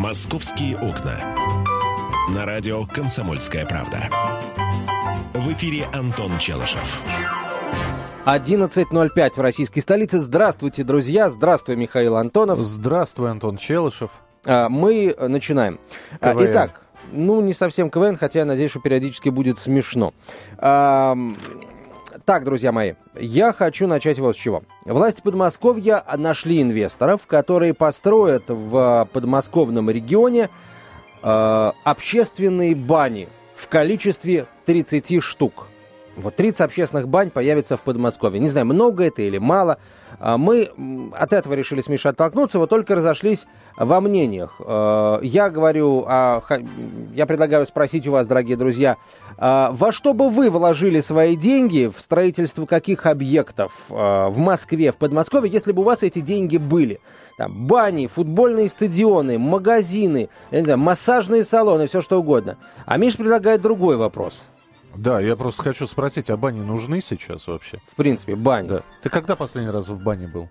«Московские окна». На радио «Комсомольская правда». В эфире Антон Челышев. 11.05 в российской столице. Здравствуйте, друзья. Здравствуй, Михаил Антонов. Здравствуй, Антон Челышев. А, Мы начинаем. А, КВН. Итак, ну, не совсем КВН, хотя я надеюсь, что периодически будет смешно. Так, друзья мои, я хочу начать вот с чего. Власти Подмосковья нашли инвесторов, которые построят в подмосковном регионе э, общественные бани в количестве 30 штук. Вот 30 общественных бань появится в Подмосковье. Не знаю, много это или мало. А Мы от этого решили с Мишей оттолкнуться, вот только разошлись во мнениях. Э, Я говорю, я предлагаю спросить у вас, дорогие друзья, а, во что бы вы вложили свои деньги в строительство каких объектов э, в Москве, в Подмосковье, если бы у вас эти деньги были? Там, бани, футбольные стадионы, магазины, я не знаю, массажные салоны, все что угодно. А Миш предлагает другой вопрос. Да, я просто хочу спросить, а бани нужны сейчас вообще? В принципе, бани. Да. Ты когда последний раз в бане был?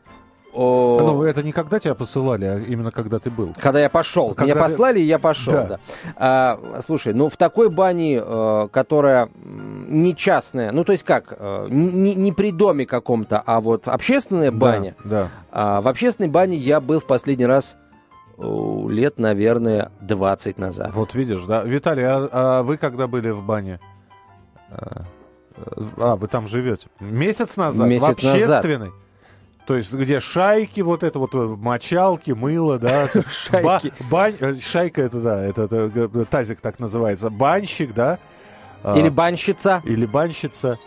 О, Ну, это не когда тебя посылали, а именно когда ты был. Когда я пошел. Когда Меня послали, и я пошел, да. Да. А, слушай, ну в такой бане, э, которая не частная, ну то есть как, э, не, не при доме каком-то, а вот общественная баня. Да, А в общественной бане я был в последний раз лет, наверное, 20 да. назад. Вот видишь, да. Виталий, а, а вы когда были в бане? А, а, вы там живете. Месяц назад? Месяц в общественной? То есть, где шайки, вот это вот, э, мочалки, мыло, да? Шайки. Ба- бань- э, шайка это, да, это, э, тазик так называется. Банщик, да? А, Или банщица. Или банщица.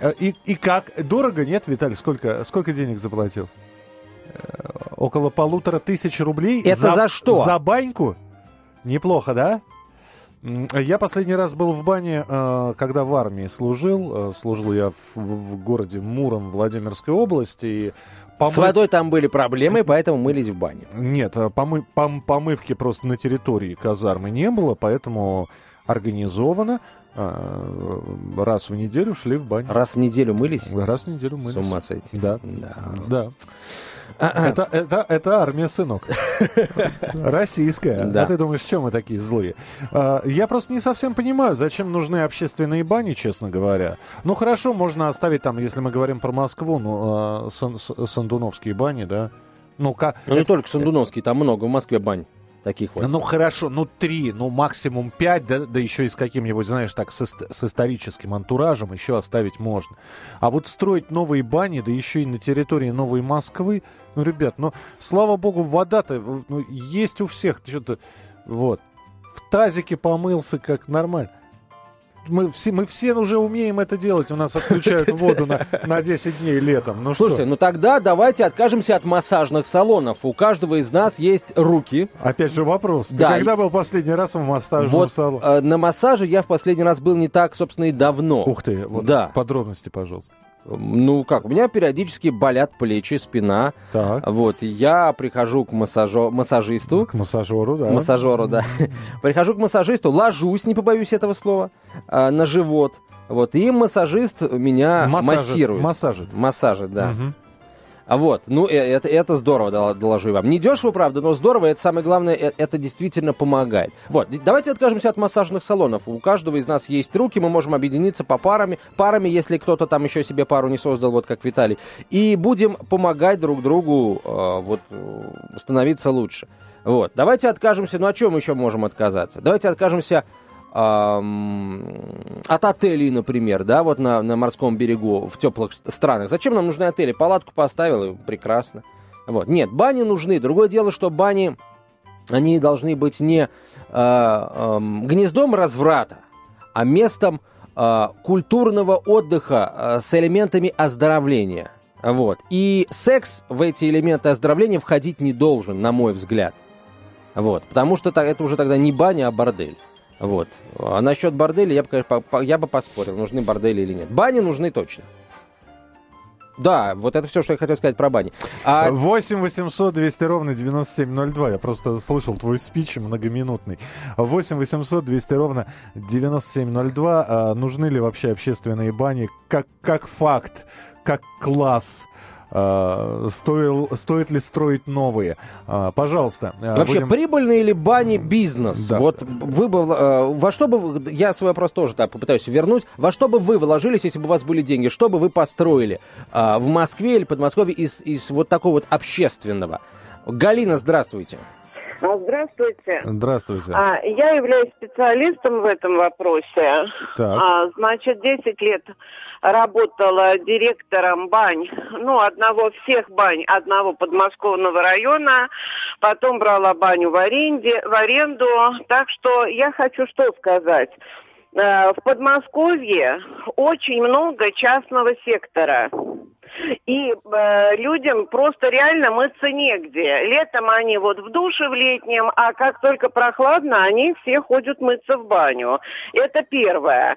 Э, И, и как? Дорого, нет, Виталий? Сколько, сколько денег заплатил? Около полутора тысяч рублей. Это за что? За баньку? Неплохо, да? Я последний раз был в бане, э, когда в армии служил. Э, Служил я в, в городе Муром Владимирской области. И помы- С водой там были проблемы, поэтому мылись в бане. Нет, э, помы- пом- помывки просто на территории казармы не было, поэтому организованно э, раз в неделю шли в баню. Раз в неделю мылись? Раз в неделю мы. С ума сойти. Да. Да. Да. Это, это, это армия, сынок. Российская. Да. А ты думаешь, чем мы такие злые? А, Я просто не совсем понимаю, зачем нужны общественные бани, честно говоря. Ну, хорошо, можно оставить там, если мы говорим про Москву, ну, а, сан- сандуновские бани, да? Ну, как... Ну не только Сандуновский, там много в Москве бань таких вот. Ну хорошо, ну три, ну максимум пять, да, да еще и с каким-нибудь, знаешь, так, с, с историческим антуражем еще оставить можно. А вот строить новые бани, да еще и на территории Новой Москвы, ну, ребят, ну, слава богу, вода-то ну, есть у всех, что-то, вот. В тазике помылся, как нормально. Мы все, мы все уже умеем это делать. У нас отключают воду на, на 10 дней летом. Ну Слушайте, что? ну тогда давайте откажемся от массажных салонов. У каждого из нас есть руки. Опять же вопрос. Да, Ты когда был последний раз в массажном Вот салоне? э, на массаже я в последний раз был не так, собственно, и давно. Ух ты, вот Да. подробности, пожалуйста. Ну как, у меня периодически болят плечи, спина. Так. Вот, я прихожу к массажо- массажисту, К массажеру, да. массажеру, да. Прихожу к массажисту, ложусь, не побоюсь этого слова, а, на живот. Вот, и массажист меня Массажи- массирует. Массажит. Массажит, да. Мгм. А вот, ну э- это, это здорово, дол- доложу вам. Не дешево, правда, но здорово, это самое главное, э- это действительно помогает. Вот, давайте откажемся от массажных салонов. У каждого из нас есть руки, мы можем объединиться по парами, парами, если кто-то там еще себе пару не создал, вот как Виталий, и будем помогать друг другу э, вот э, становиться лучше. Вот, давайте откажемся, ну о чем еще можем отказаться? Давайте откажемся от отелей, например, да, вот на, на морском берегу в теплых странах. Зачем нам нужны отели? Палатку поставил, и прекрасно. Вот. Нет, бани нужны. Другое дело, что бани, они должны быть не а, ам, гнездом разврата, а местом а, культурного отдыха а, с элементами оздоровления. Вот. И секс в эти элементы оздоровления входить не должен, на мой взгляд. Вот. Потому что это уже тогда не баня, а бордель. Вот. А насчет борделя я бы, я бы поспорил, нужны бордели или нет. Бани нужны точно. Да, вот это все, что я хотел сказать про бани. А 8 800 200 ровно 9702. Я просто слышал твой спич многоминутный. 8 800 200 ровно 9702. А нужны ли вообще общественные бани как, как факт, как класс? Э, стоил, стоит ли строить новые. Э, пожалуйста. Э, Вообще, будем... прибыльный или бани бизнес? Да. Вот вы бы, э, во что бы, я свой вопрос тоже так попытаюсь вернуть, во что бы вы вложились, если бы у вас были деньги, что бы вы построили в Москве или Подмосковье из, из вот такого вот общественного? Галина, здравствуйте. А, здравствуйте. Здравствуйте. А, я являюсь специалистом в этом вопросе. Так. А, значит, 10 лет работала директором бань, ну, одного всех бань, одного подмосковного района, потом брала баню в, аренде, в аренду. Так что я хочу что сказать. Э, в Подмосковье очень много частного сектора. И э, людям просто реально мыться негде. Летом они вот в душе в летнем, а как только прохладно, они все ходят мыться в баню. Это первое.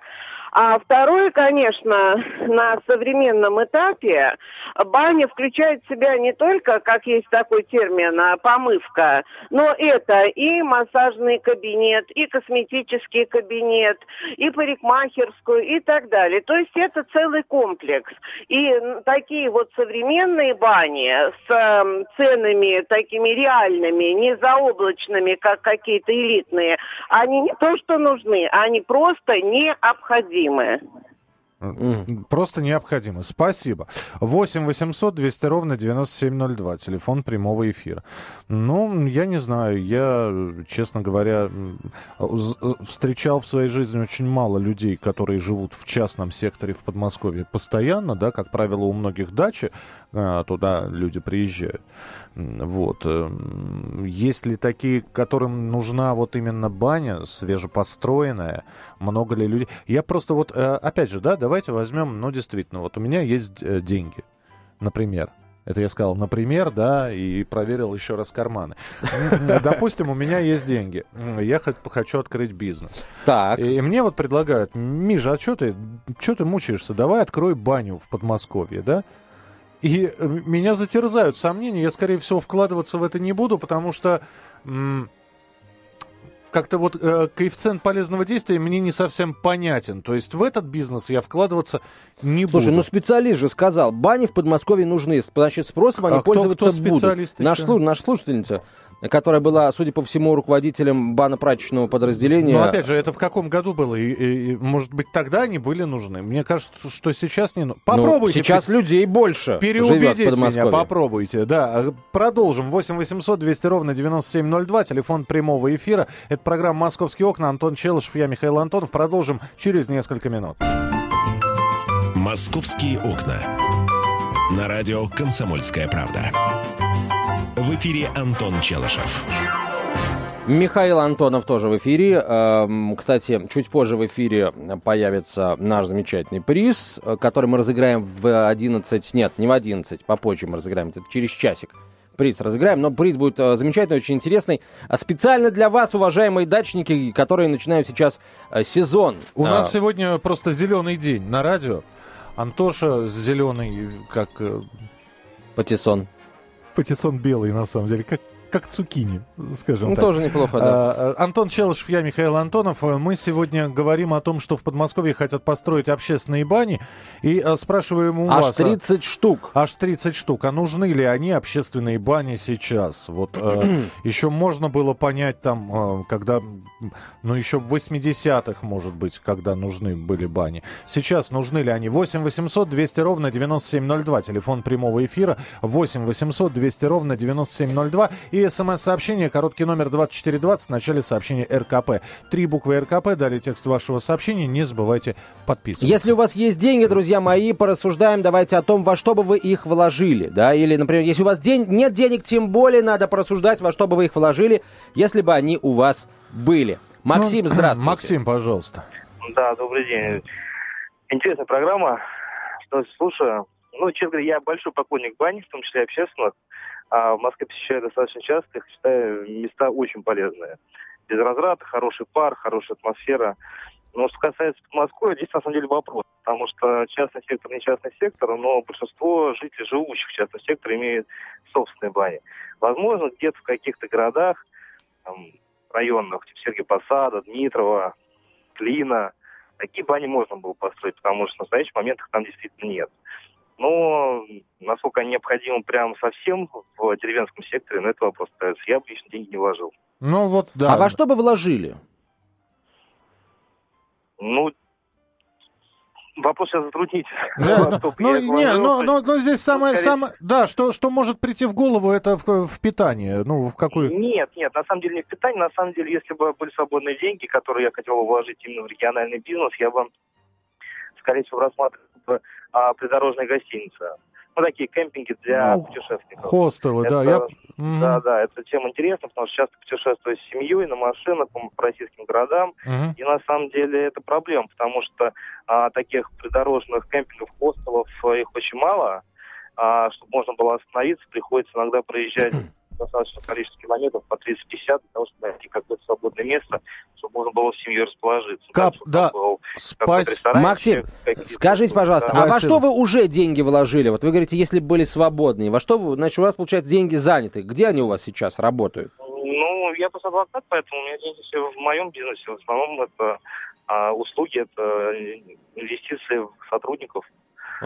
А второе, конечно, на современном этапе баня включает в себя не только, как есть такой термин, а, помывка, но это и массажный кабинет, и косметический кабинет, и парикмахерскую и так далее. То есть это целый комплекс. И такие вот современные бани с ценами такими реальными, не заоблачными, как какие-то элитные, они не то что нужны, они просто необходимы необходимое. Просто необходимо. Спасибо. 8 800 200 ровно 9702. Телефон прямого эфира. Ну, я не знаю. Я, честно говоря, встречал в своей жизни очень мало людей, которые живут в частном секторе в Подмосковье постоянно. Да, как правило, у многих дачи. А, туда люди приезжают. Вот. Эм, есть ли такие, которым нужна вот именно баня свежепостроенная? Много ли людей? Я просто вот, э, опять же, да, давайте возьмем, ну, действительно, вот у меня есть э, деньги, например. Это я сказал, например, да, и проверил еще раз карманы. Допустим, у меня есть деньги. Я хочу открыть бизнес. Так. И мне вот предлагают, Миша, а что ты, что ты мучаешься? Давай открой баню в Подмосковье, да? И э, меня затерзают сомнения. Я, скорее всего, вкладываться в это не буду, потому что как-то вот э, коэффициент полезного действия мне не совсем понятен. То есть в этот бизнес я вкладываться не Слушай, буду. Слушай, ну специалист же сказал, бани в Подмосковье нужны. Значит, спросом они а пользоваться кто, кто будут. Наш, наша слушательница которая была, судя по всему, руководителем бано-прачечного подразделения. Но опять же, это в каком году было? И, и, и, может быть, тогда они были нужны? Мне кажется, что сейчас не... Попробуйте. Ну, сейчас людей больше Переубедить меня, попробуйте. Да, продолжим. 8 800 200 ровно 9702, телефон прямого эфира. Это программа «Московские окна». Антон Челышев, я Михаил Антонов. Продолжим через несколько минут. «Московские окна». На радио «Комсомольская правда». В эфире Антон Челышев. Михаил Антонов тоже в эфире. Эм, кстати, чуть позже в эфире появится наш замечательный приз, который мы разыграем в 11... Нет, не в 11, попозже мы разыграем, это через часик приз разыграем. Но приз будет э, замечательный, очень интересный. А специально для вас, уважаемые дачники, которые начинают сейчас э, сезон. У а... нас сегодня просто зеленый день на радио. Антоша зеленый, как... Э, Патиссон патиссон белый, на самом деле, как как цукини, скажем ну, так. тоже неплохо, да. А, Антон Челышев, я Михаил Антонов. Мы сегодня говорим о том, что в Подмосковье хотят построить общественные бани. И а, спрашиваем у аж вас... Аж 30 штук. Аж 30 штук. А нужны ли они, общественные бани, сейчас? Вот э, еще можно было понять там, э, когда... Ну, еще в 80-х, может быть, когда нужны были бани. Сейчас нужны ли они? 8 800 200 ровно 9702. Телефон прямого эфира. 8 800 200 ровно 9702. И смс-сообщение, короткий номер 2420, в начале сообщения РКП. Три буквы РКП, далее текст вашего сообщения, не забывайте подписываться. Если у вас есть деньги, друзья мои, порассуждаем давайте о том, во что бы вы их вложили, да, или, например, если у вас день, нет денег, тем более надо порассуждать, во что бы вы их вложили, если бы они у вас были. Максим, ну, здравствуйте. Максим, пожалуйста. Да, добрый день. Интересная программа, что слушаю. Ну, честно говоря, я большой поклонник бани, в том числе общественных. А в Москве посещаю достаточно часто, их считаю места очень полезные. Без разрада, хороший пар, хорошая атмосфера. Но что касается Москвы, здесь на самом деле вопрос. Потому что частный сектор не частный сектор, но большинство жителей, живущих в частном секторе, имеют собственные бани. Возможно, где-то в каких-то городах, там, районных, типа Сергея Посада, Дмитрова, Клина, такие бани можно было построить, потому что в настоящий момент их там действительно нет. Но насколько они необходимы прям совсем в деревенском секторе, на это вопрос ставится. Я бы лично деньги не вложил. Ну вот, да. А во что бы вложили? Ну, вопрос сейчас затруднительный. Да. Ну, не, но, но, но здесь самое, самое, да, что, что может прийти в голову, это в, в питание, ну, в какую... Нет, нет, на самом деле не в питание, на самом деле, если бы были свободные деньги, которые я хотел бы вложить именно в региональный бизнес, я бы, скорее всего, рассматривал бы а, придорожные гостиницы ну, такие кемпинги для ну, путешественников. Хостелы, это, да. Я... Да, да, это тема интересна, потому что часто путешествую с семьей на машинах по, российским городам, угу. и на самом деле это проблема, потому что а, таких придорожных кемпингов, хостелов, их очень мало, а, чтобы можно было остановиться, приходится иногда проезжать достаточно количество километров, по 30-50, для того, чтобы найти какое-то свободное место, чтобы можно было в семье расположиться. Кап, да, спасибо. Максим, скажите, пожалуйста, да. а во что вы уже деньги вложили? Вот вы говорите, если были свободные, во что вы, значит, у вас, получается, деньги заняты. Где они у вас сейчас работают? Ну, я просто адвокат, поэтому у меня деньги все в моем бизнесе. В основном это а, услуги, это инвестиции в сотрудников.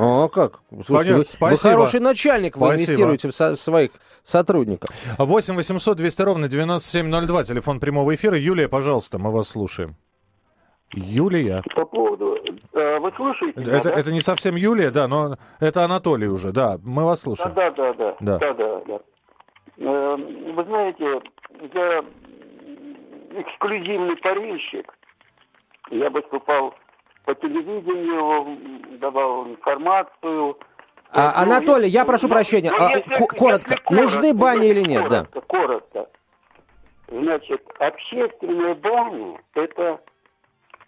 А как? Слушайте, вы, вы хороший начальник, вы Спасибо. инвестируете в, со, своих сотрудников. 8 800 200 ровно 9702, телефон прямого эфира. Юлия, пожалуйста, мы вас слушаем. Юлия. По поводу... Э, вы слушаете? Это, да? это не совсем Юлия, да, но это Анатолий уже, да, мы вас слушаем. Да, да, да, да, да, да, да. Э, вы знаете, я эксклюзивный парильщик. Я выступал по телевидению, давал информацию. А, ну, Анатолий, я прошу но, прощения, но а, если, коротко, если нужны бани или нет? Коротко, да. коротко. Значит, общественная баня – это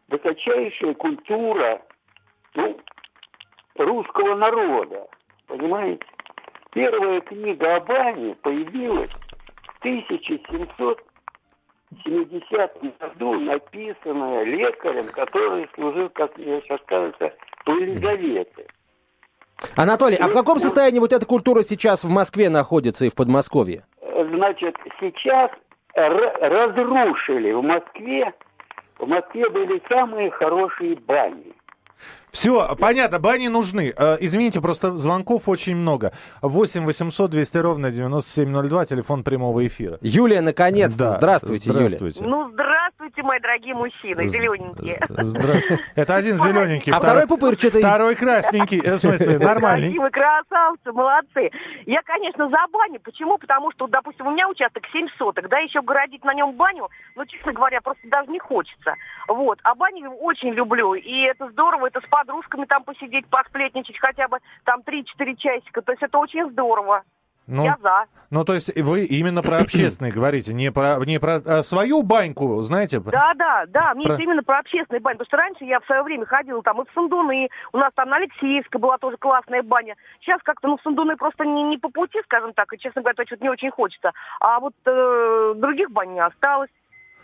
высочайшая культура ну, русского народа. Понимаете? Первая книга о бане появилась в 1700 70-м году написанная лекарем, который служил, как мне сейчас кажется, в Елизавете. Анатолий, а в каком состоянии вот эта культура сейчас в Москве находится и в Подмосковье? Значит, сейчас разрушили в Москве, в Москве были самые хорошие бани. Все, понятно, бани нужны. Э, извините, просто звонков очень много. 8 800 200 ровно 9702, телефон прямого эфира. Юлия, наконец-то. Да. Здравствуйте, здравствуйте, Юлия. Ну, здравствуйте, мои дорогие мужчины, зелененькие. Здравствуйте. Это один зелененький. А второй пупырчатый. Второй красненький. Э, в смысле, нормальный. Вы красавцы, молодцы. Я, конечно, за баню. Почему? Потому что, допустим, у меня участок 7 соток, да, еще городить на нем баню, ну, честно говоря, просто даже не хочется. Вот. А бани очень люблю. И это здорово, это спа подружками там посидеть, посплетничать хотя бы там 3-4 часика. То есть это очень здорово. Ну, Я за. Ну, то есть вы именно про общественные говорите, не про, не про а, свою баньку, знаете? Да, да, да, мне про... именно про общественные бани. Потому что раньше я в свое время ходила там и в Сандуны, у нас там на Алексеевской была тоже классная баня. Сейчас как-то, ну, в Сандуны просто не, не по пути, скажем так, и, честно говоря, что-то не очень хочется. А вот э, других бань не осталось.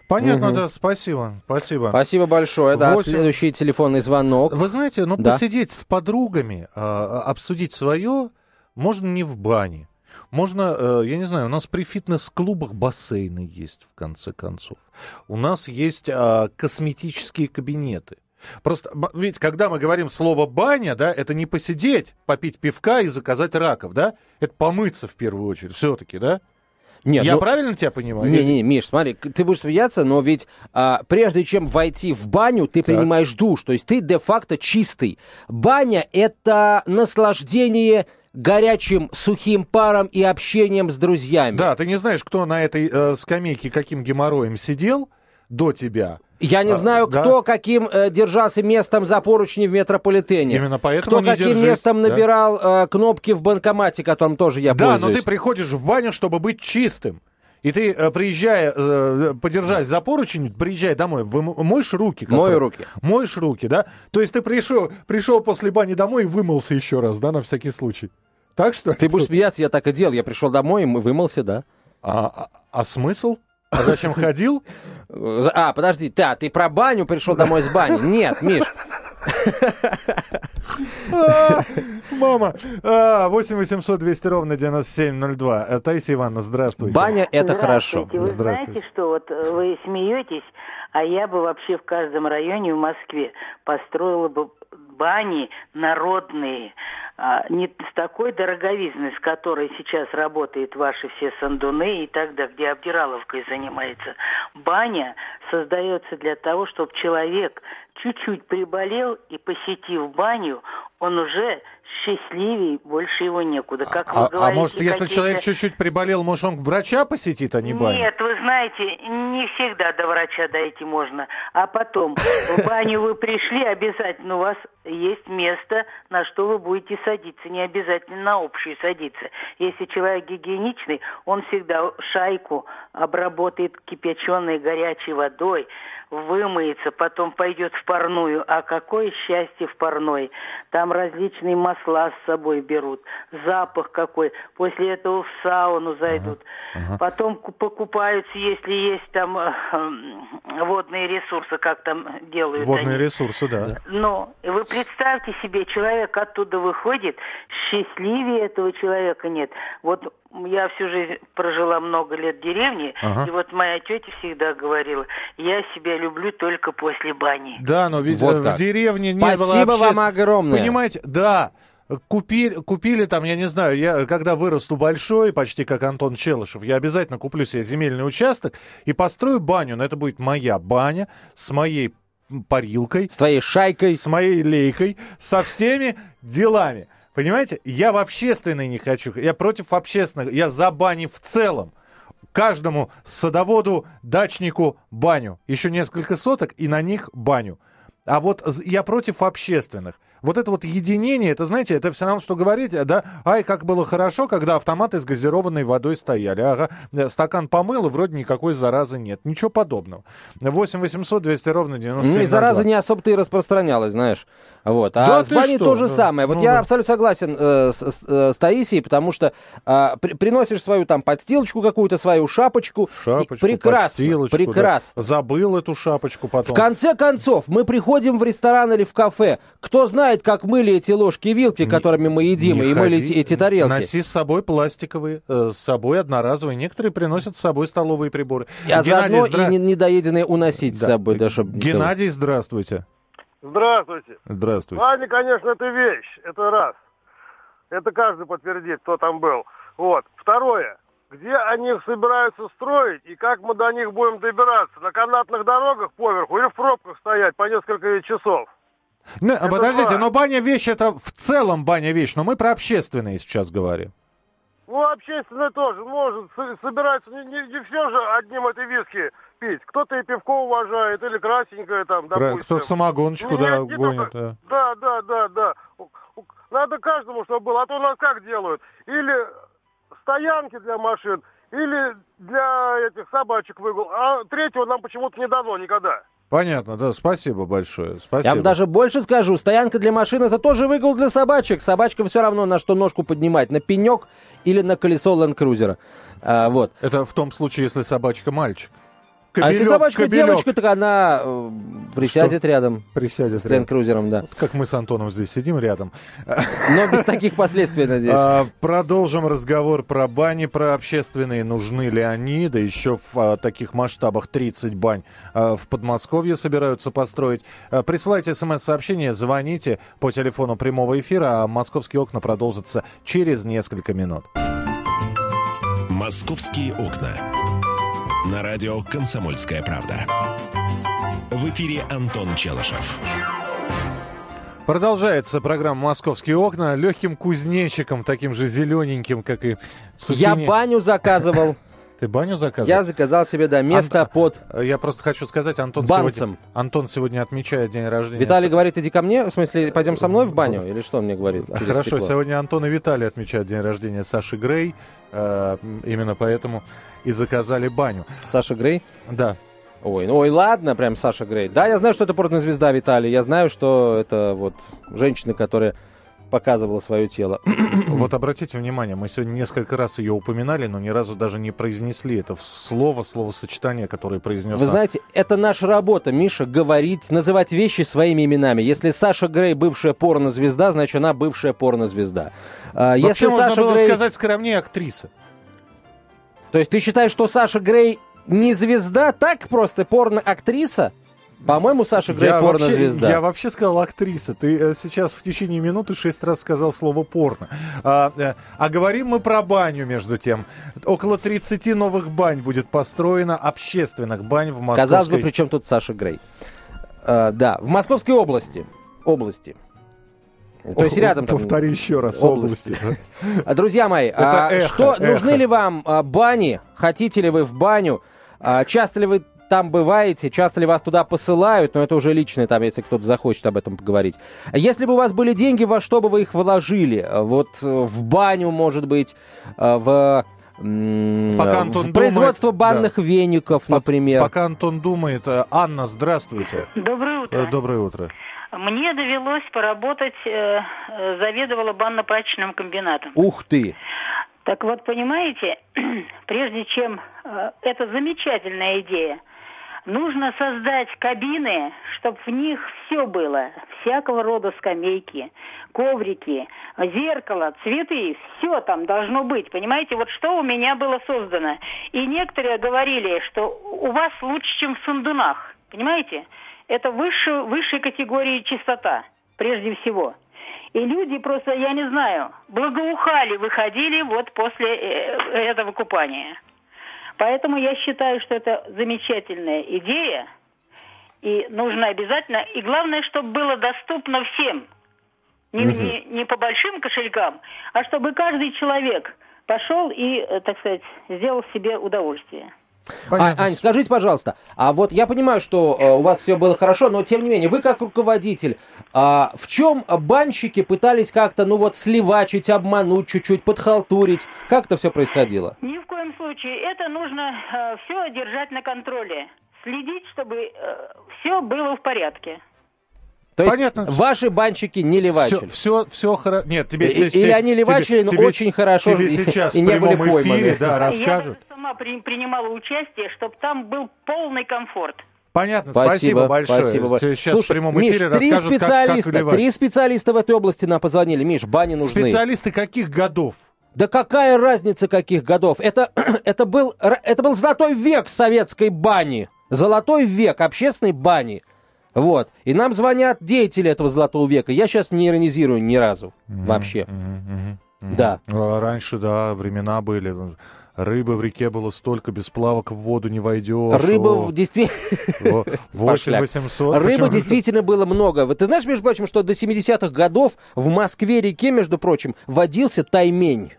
Понятно, угу. да, спасибо, спасибо. Спасибо большое, да, 8... следующий телефонный звонок. Вы знаете, ну, да. посидеть с подругами, э, обсудить свое можно не в бане. Можно, э, я не знаю, у нас при фитнес-клубах бассейны есть, в конце концов. У нас есть э, косметические кабинеты. Просто, ведь когда мы говорим слово баня, да, это не посидеть, попить пивка и заказать раков, да? Это помыться в первую очередь, все-таки, да? Нет, Я ну, правильно тебя понимаю? Не-не, Миш, смотри, ты будешь смеяться, но ведь а, прежде чем войти в баню, ты так. принимаешь душ, то есть ты де-факто чистый. Баня — это наслаждение горячим сухим паром и общением с друзьями. Да, ты не знаешь, кто на этой э, скамейке каким геморроем сидел до тебя. Я не а, знаю, да? кто каким э, держался местом за поручни в метрополитене. Именно поэтому Кто каким держись, местом да? набирал э, кнопки в банкомате, которым тоже я да, пользуюсь. Да, но ты приходишь в баню, чтобы быть чистым. И ты, э, приезжая, э, подержась за поручень, приезжай домой, вы моешь руки? Мою руки. Моешь руки, да? То есть ты пришел, пришел после бани домой и вымылся еще раз, да, на всякий случай. Так что... Ты будешь смеяться, я так и делал. Я пришел домой и вымылся, да. А, а, смысл? А зачем ходил? А, подожди, да, ты про баню пришел домой с бани? Нет, Миш. А, мама. 8 800 200 ровно 9702. Э, Таисия Ивановна, здравствуйте. Баня – это хорошо. Вы знаете, что вот э, вы смеетесь, а я бы вообще в каждом районе в Москве построила бы бани народные, не с такой дороговизной, с которой сейчас работают ваши все сандуны и так далее, где обдираловкой занимается. Баня создается для того, чтобы человек чуть-чуть приболел и посетив баню, он уже счастливее, больше его некуда. Как вы а, говорите, а может, если человек чуть-чуть приболел, может, он врача посетит, а не баню? Нет, вы знаете, не всегда до врача дойти можно. А потом, в баню вы пришли, обязательно у вас есть место, на что вы будете садиться. Не обязательно на общую садиться. Если человек гигиеничный, он всегда шайку обработает кипяченой горячей водой, вымоется, потом пойдет в парную. А какое счастье в парной. Там различные масла с собой берут. Запах какой. После этого в сауну зайдут. Uh-huh. Uh-huh. Потом покупаются, если есть там э, водные ресурсы, как там делают Водные они. ресурсы, да. Но вы представьте себе, человек оттуда выходит, счастливее этого человека нет. Вот я всю жизнь прожила много лет в деревне, ага. и вот моя тетя всегда говорила, я себя люблю только после бани. Да, но ведь вот в деревне не Спасибо было Спасибо вам огромное. Понимаете, да, Купили, купили там, я не знаю, я когда вырасту большой, почти как Антон Челышев, я обязательно куплю себе земельный участок и построю баню, но это будет моя баня с моей парилкой. С твоей шайкой. С моей лейкой, со всеми делами. Понимаете, я в общественной не хочу, я против общественных, я за бани в целом. Каждому садоводу, дачнику баню. Еще несколько соток и на них баню. А вот я против общественных. Вот это вот единение, это, знаете, это все равно, что говорить, да, ай, как было хорошо, когда автоматы с газированной водой стояли. Ага, э, стакан помыл, и вроде никакой заразы нет. Ничего подобного. 8 800 200 ровно 97 Ну, и зараза не особо-то и распространялась, знаешь. Вот. А да с баней то же самое. Вот ну, я да. абсолютно согласен э, с, с, э, с Таисией, потому что э, при, приносишь свою там подстилочку какую-то, свою шапочку. Шапочку, прекрасно, прекрасно. Да. Забыл эту шапочку потом. В конце концов, мы приходим в ресторан или в кафе. Кто знает, как мыли эти ложки-вилки, которыми мы едим, и мыли эти, эти тарелки. Носи с собой пластиковые, э, с собой одноразовые. Некоторые приносят с собой столовые приборы. А Геннадий, заодно здра... и недоеденные уносить да. с собой. Да, чтобы... Геннадий, здравствуйте. Здравствуйте. Здравствуйте. Баня, конечно, это вещь, это раз. Это каждый подтвердит, кто там был. Вот. Второе. Где они их собираются строить и как мы до них будем добираться? На канатных дорогах поверху или в пробках стоять по несколько часов? Ну, это подождите, два. но баня вещь это в целом баня вещь, но мы про общественные сейчас говорим. Ну, общественное тоже может. Собирается не, не, не все же одним этой виски пить. Кто-то и пивко уважает, или красненькое там, допустим. Кто-то самогоночку, Нет, да, гонит. Да. да, да, да, да. Надо каждому, чтобы было. А то у нас как делают? Или стоянки для машин, или для этих собачек выгул. А третьего нам почему-то не дано никогда. Понятно, да, спасибо большое. Спасибо. Я вам даже больше скажу, стоянка для машин это тоже выгул для собачек. Собачка все равно на что ножку поднимать, на пенек или на колесо ленд-крузера. А, вот. Это в том случае, если собачка мальчик. Кобелек, а если собачка кобелек. девочка, так она э, присядет Что? рядом. Присядет с ленд-крузером, да. Вот как мы с Антоном здесь сидим рядом. Но без таких последствий, надеюсь. А, продолжим разговор про бани, про общественные. Нужны ли они? Да еще в а, таких масштабах 30 бань а, в Подмосковье собираются построить. А, присылайте смс-сообщение, звоните по телефону прямого эфира, а «Московские окна» продолжатся через несколько минут. «Московские окна» на радио «Комсомольская правда». В эфире Антон Челышев. Продолжается программа «Московские окна» легким кузнечиком, таким же зелененьким, как и Супини. Я баню заказывал. Ты баню заказал? Я заказал себе, да, место Ан... под... Я просто хочу сказать, Антон сегодня, Антон сегодня отмечает день рождения. Виталий говорит, иди ко мне, в смысле, пойдем со мной в баню? Или что он мне говорит? Хорошо, стекло? сегодня Антон и Виталий отмечают день рождения Саши Грей. Э, именно поэтому и заказали баню. Саша Грей? Да. Ой, ну ой, ладно, прям Саша Грей. Да, я знаю, что это порнозвезда Виталий. Я знаю, что это вот женщина, которая показывала свое тело. Вот обратите внимание, мы сегодня несколько раз ее упоминали, но ни разу даже не произнесли это слово, словосочетание, которое произнес. Вы знаете, это наша работа, Миша, говорить, называть вещи своими именами. Если Саша Грей бывшая порнозвезда, значит она бывшая порнозвезда. А, Вообще Если можно Саша было Грей... сказать скромнее актриса. То есть ты считаешь, что Саша Грей не звезда, так просто порно-актриса? По-моему, Саша Грей я порнозвезда. Вообще, я вообще сказал актриса. Ты э, сейчас в течение минуты шесть раз сказал слово порно. А, э, а говорим мы про баню, между тем. Около 30 новых бань будет построено, общественных бань в Москве. Казалось бы, при чем тут Саша Грей? А, да, в Московской области. Области. То есть рядом там... Повтори еще раз, области. области да? Друзья мои, а, эхо, что, эхо. нужны ли вам а, бани? Хотите ли вы в баню? А, часто ли вы там бываете, часто ли вас туда посылают, но это уже личное там, если кто-то захочет об этом поговорить. Если бы у вас были деньги, во что бы вы их вложили? Вот э, в баню, может быть, э, в Пока Антон в производство думает, банных да. веников, например. Пока Антон думает. э, Анна, здравствуйте. Доброе утро. Доброе утро. Мне довелось поработать, э, заведовала банно-прачечным комбинатом. Ух ты! Так вот, понимаете, прежде чем... Э, это замечательная идея. Нужно создать кабины, чтобы в них все было. Всякого рода скамейки, коврики, зеркало, цветы. Все там должно быть. Понимаете, вот что у меня было создано. И некоторые говорили, что у вас лучше, чем в Сандунах. Понимаете? Это высшей, высшей категории чистота, прежде всего. И люди просто, я не знаю, благоухали, выходили вот после этого купания. Поэтому я считаю, что это замечательная идея, и нужно обязательно, и главное, чтобы было доступно всем, не, угу. не, не по большим кошелькам, а чтобы каждый человек пошел и, так сказать, сделал себе удовольствие. А, Ань, скажите, пожалуйста, а вот я понимаю, что э, у вас все было хорошо, но тем не менее, вы как руководитель, э, в чем банщики пытались как-то, ну вот, сливачить, обмануть чуть-чуть, подхалтурить? Как это все происходило? Ни в коем случае. Это нужно э, все держать на контроле. Следить, чтобы э, все было в порядке. То есть Понятно. ваши банщики не левачили? Все, все, все хорошо. Нет, тебе... И, или они левачили, но тебе, очень хорошо тебе сейчас и, и не были пойманы. Эфире, да, расскажут. Я сама при, принимала участие, чтобы там был полный комфорт. Понятно, спасибо, спасибо большое. Спасибо. Сейчас Слушай, в прямом Миш, эфире три расскажут, специалиста, как, как Три специалиста в этой области нам позвонили. Миш, бани нужны. Специалисты каких годов? Да какая разница, каких годов? Это, это, был, это был золотой век советской бани. Золотой век общественной бани. Вот. И нам звонят деятели этого золотого века. Я сейчас не иронизирую ни разу. Mm-hmm, вообще. Mm-hmm, mm-hmm. Да. Раньше, да, времена были. Рыбы в реке было столько, без плавок в воду не войдешь. Рыбы действительно... 8 800. Рыбы действительно было много. Ты знаешь, между прочим, что до 70-х годов в Москве-реке, между прочим, водился таймень?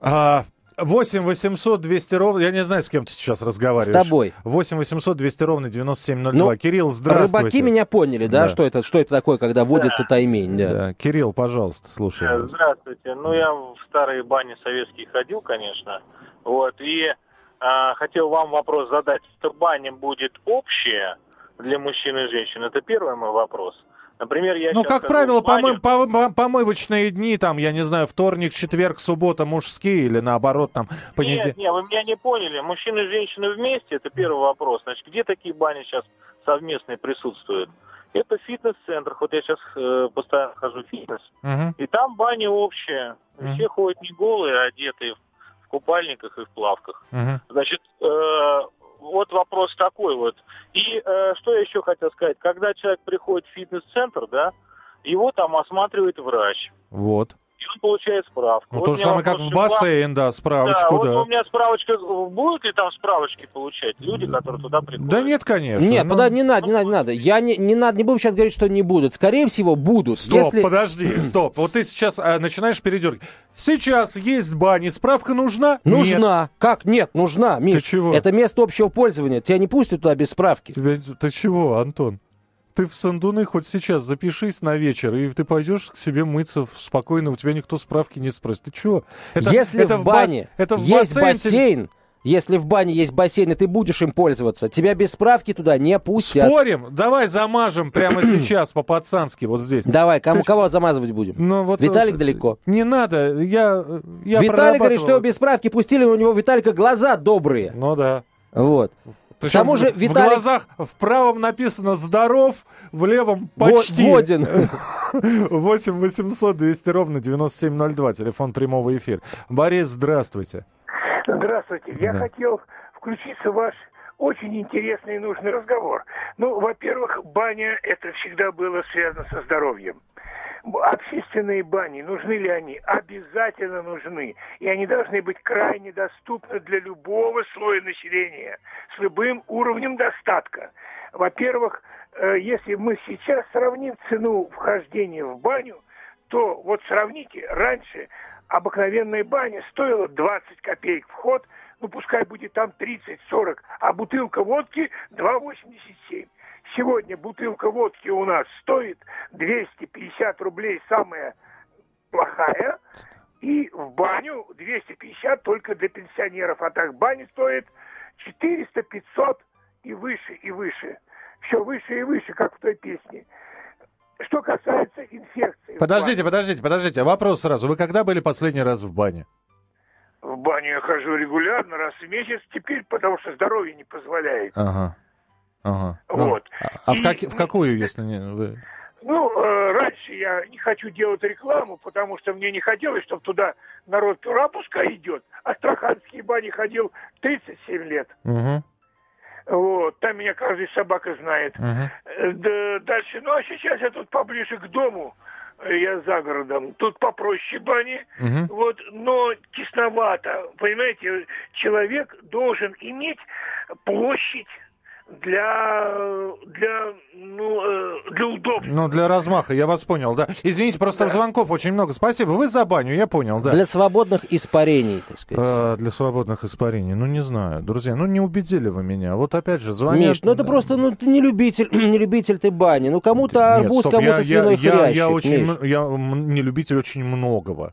А, 8 800 200 ровно... Я не знаю, с кем ты сейчас разговариваешь. С тобой. 8 800 200 ровно 9702. Ну, Кирилл, здравствуйте. Рыбаки меня поняли, да, да. Что, это, что это такое, когда водится да. таймень. Да. да. Кирилл, пожалуйста, слушай. Здравствуйте. Ну, я в старые бани советские ходил, конечно. Вот, и а, хотел вам вопрос задать. Что баня будет общая для мужчин и женщин? Это первый мой вопрос. Например, я Ну, как правило, помы- пом- помывочные дни, там, я не знаю, вторник, четверг, суббота мужские или наоборот, там, понедельник. Нет, нет, вы меня не поняли. Мужчины и женщины вместе, это первый вопрос. Значит, где такие бани сейчас совместные присутствуют? Это в фитнес-центрах. Вот я сейчас э, постоянно хожу в фитнес. Uh-huh. И там бани общие. Uh-huh. Все ходят не голые, а одетые в купальниках и в плавках. Uh-huh. Значит, э, вот вопрос такой вот. И э, что я еще хотел сказать. Когда человек приходит в фитнес-центр, да, его там осматривает врач. Вот. И он получает справку. Ну, вот то же самое, как в бассейн, да, справочку, да. да. Вот у меня справочка, будут ли там справочки получать люди, которые туда приходят? Да нет, конечно. Нет, ну... подожди, не надо, не надо, не надо. Я не, не надо, не буду сейчас говорить, что не будут. Скорее всего, будут. Стоп, если... подожди, стоп. Вот ты сейчас а, начинаешь передергивать. Сейчас есть бани, справка нужна? Нужна. Нет. Как нет? Нужна, Миш. Ты чего? Это место общего пользования. Тебя не пустят туда без справки. Тебя... Ты чего, Антон? Ты в Сандуны хоть сейчас запишись на вечер, и ты пойдешь к себе мыться спокойно, у тебя никто справки не спросит. Ты чего? Это, Если это в бане в это в есть бассейн, бассейн, если в бане есть бассейн, и ты будешь им пользоваться, тебя без справки туда не пустят. Спорим? Давай замажем прямо сейчас по-пацански вот здесь. Давай, кому, ты... кого замазывать будем? Ну, вот, Виталик далеко. Не надо, я, я Виталик говорит, что его без справки пустили, у него Виталика глаза добрые. Ну да. Вот. Причем К тому же в, Виталик... в глазах в правом написано «здоров», в левом «почти». Годен. 8 800 200 ровно 9702, телефон прямого эфира. Борис, здравствуйте. Здравствуйте. Я да. хотел включиться в ваш очень интересный и нужный разговор. Ну, во-первых, баня – это всегда было связано со здоровьем. Общественные бани, нужны ли они? Обязательно нужны. И они должны быть крайне доступны для любого слоя населения с любым уровнем достатка. Во-первых, э, если мы сейчас сравним цену вхождения в баню, то вот сравните, раньше обыкновенная баня стоила 20 копеек вход, ну пускай будет там 30-40, а бутылка водки 2,87. Сегодня бутылка водки у нас стоит 250 рублей, самая плохая, и в баню 250 только для пенсионеров, а так баня стоит 400, 500 и выше, и выше. Все выше и выше, как в той песне. Что касается инфекции. Подождите, подождите, подождите. Вопрос сразу. Вы когда были последний раз в бане? В баню я хожу регулярно, раз в месяц теперь, потому что здоровье не позволяет. Ага. Ага. Вот. Ну, а и, в, как, в какую, если не вы? Ну, э, раньше я не хочу делать рекламу, потому что мне не хотелось, чтобы туда народ тура пускай идет. Астраханские бани ходил 37 лет. Угу. Вот, там меня каждый собака знает. Uh-huh. Да, дальше, ну а сейчас я тут поближе к дому, я за городом. Тут попроще бани, uh-huh. вот, но тесновато. Понимаете, человек должен иметь площадь для, для, ну, э, для удобства. Ну, для размаха, я вас понял, да. Извините, просто да. звонков очень много. Спасибо. Вы за баню, я понял, да. Для свободных испарений, так сказать. А, для свободных испарений. Ну, не знаю. Друзья, ну, не убедили вы меня. Вот опять же, звонят... Миш, ну, это просто, ну, ты не любитель, не любитель ты бани. Ну, кому-то арбуз, кому-то свиной я, хрящик, я, я очень, Миш. я не любитель очень многого.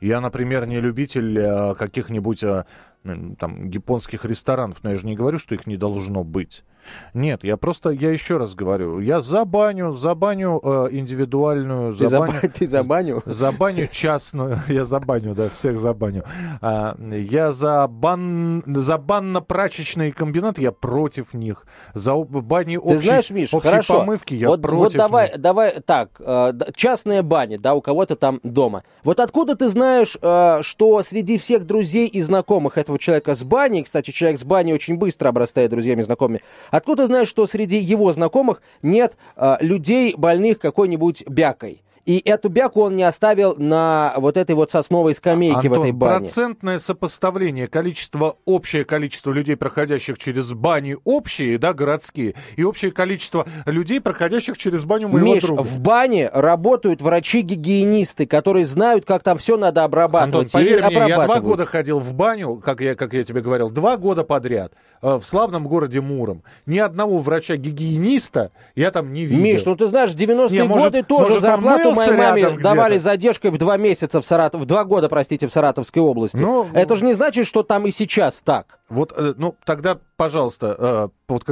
Я, например, не любитель э, каких-нибудь э, там японских ресторанов, но я же не говорю, что их не должно быть. Нет, я просто, я еще раз говорю, я за баню, за баню э, индивидуальную, за ты баню... За, ты за баню? За баню частную, я за баню, да, всех за баню. А, я за, бан, за банно-прачечные комбинаты, я против них. За бани общей, ты знаешь, Миш, общей хорошо. помывки я вот, против Вот давай, них. давай так, э, частные бани, да, у кого-то там дома. Вот откуда ты знаешь, э, что среди всех друзей и знакомых этого человека с баней, кстати, человек с баней очень быстро обрастает друзьями и знакомыми, Откуда знаешь, что среди его знакомых нет э, людей, больных какой-нибудь бякой? И эту бяку он не оставил на вот этой вот сосновой скамейке Антон, в этой бане. процентное сопоставление количества, общее количество людей, проходящих через бани общие, да, городские, и общее количество людей, проходящих через баню моего Миш, друга. в бане работают врачи-гигиенисты, которые знают, как там все надо обрабатывать. Антон, поверь мне, я два года ходил в баню, как я, как я тебе говорил, два года подряд э, в славном городе Муром. Ни одного врача-гигиениста я там не видел. Миш, ну ты знаешь, в 90-е Не, годы может- тоже может, он зарплату моей маме рядом давали задержкой в два месяца в Саратов, в два года, простите, в Саратовской области. Ну, Это же не значит, что там и сейчас так. Вот, э, ну, тогда, пожалуйста, э, вот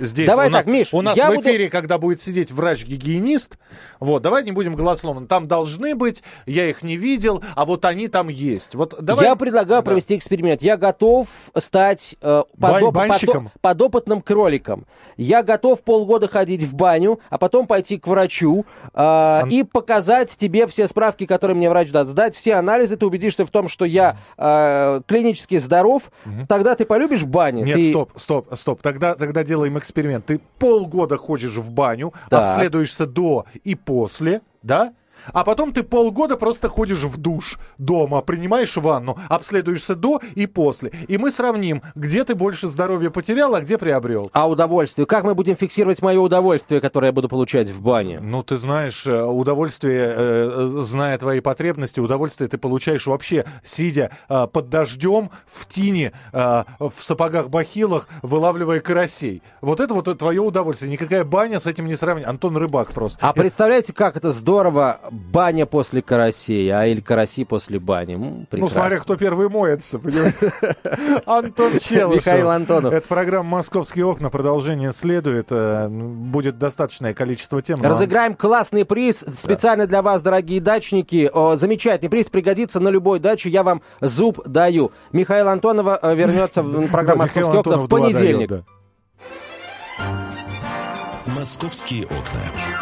здесь Давай у нас, так, Миш, у нас в буду- эфире, когда будет сидеть врач-гигиенист, вот, давай не будем голословно, там должны быть, я их не видел, а вот они там есть. Вот давай... Я предлагаю Да. провести эксперимент. Я готов стать э, подоп- подо- подопытным кроликом. Я готов полгода ходить в баню, а потом пойти к врачу э, и показать тебе все справки, которые мне врач даст. Сдать все анализы, ты убедишься в том, что я э, клинически здоров. Тогда ты полюбишь бани. Нет, Ты- стоп, стоп, стоп. Тогда, тогда делаем эксперимент. Ты полгода ходишь в баню, Так. обследуешься до и после, да? А потом ты полгода просто ходишь в душ дома, принимаешь ванну, обследуешься до и после. И мы сравним, где ты больше здоровья потерял, а где приобрел. А удовольствие? Как мы будем фиксировать мое удовольствие, которое я буду получать в бане? Ну, ты знаешь, э, удовольствие, э, э, зная твои потребности, удовольствие ты получаешь вообще, сидя э, под дождем, в тине, э, в сапогах-бахилах, вылавливая карасей. Вот это вот твое удовольствие. Никакая баня с этим не сравнится. Антон Рыбак просто. А представляете, как это здорово, баня после карасей, а или караси после бани. М, Ну, прекрасно. смотря кто первый моется? Антон Челышев. Михаил Антонов. Это программа «Московские окна». Продолжение следует. Э, Будет достаточное количество тем. Разыграем классный приз специально для вас, дорогие дачники. Замечательный приз пригодится на любой даче. Я вам зуб даю. Михаил Антонова э, вернется в программу «Московские окна» в понедельник. «Московские окна».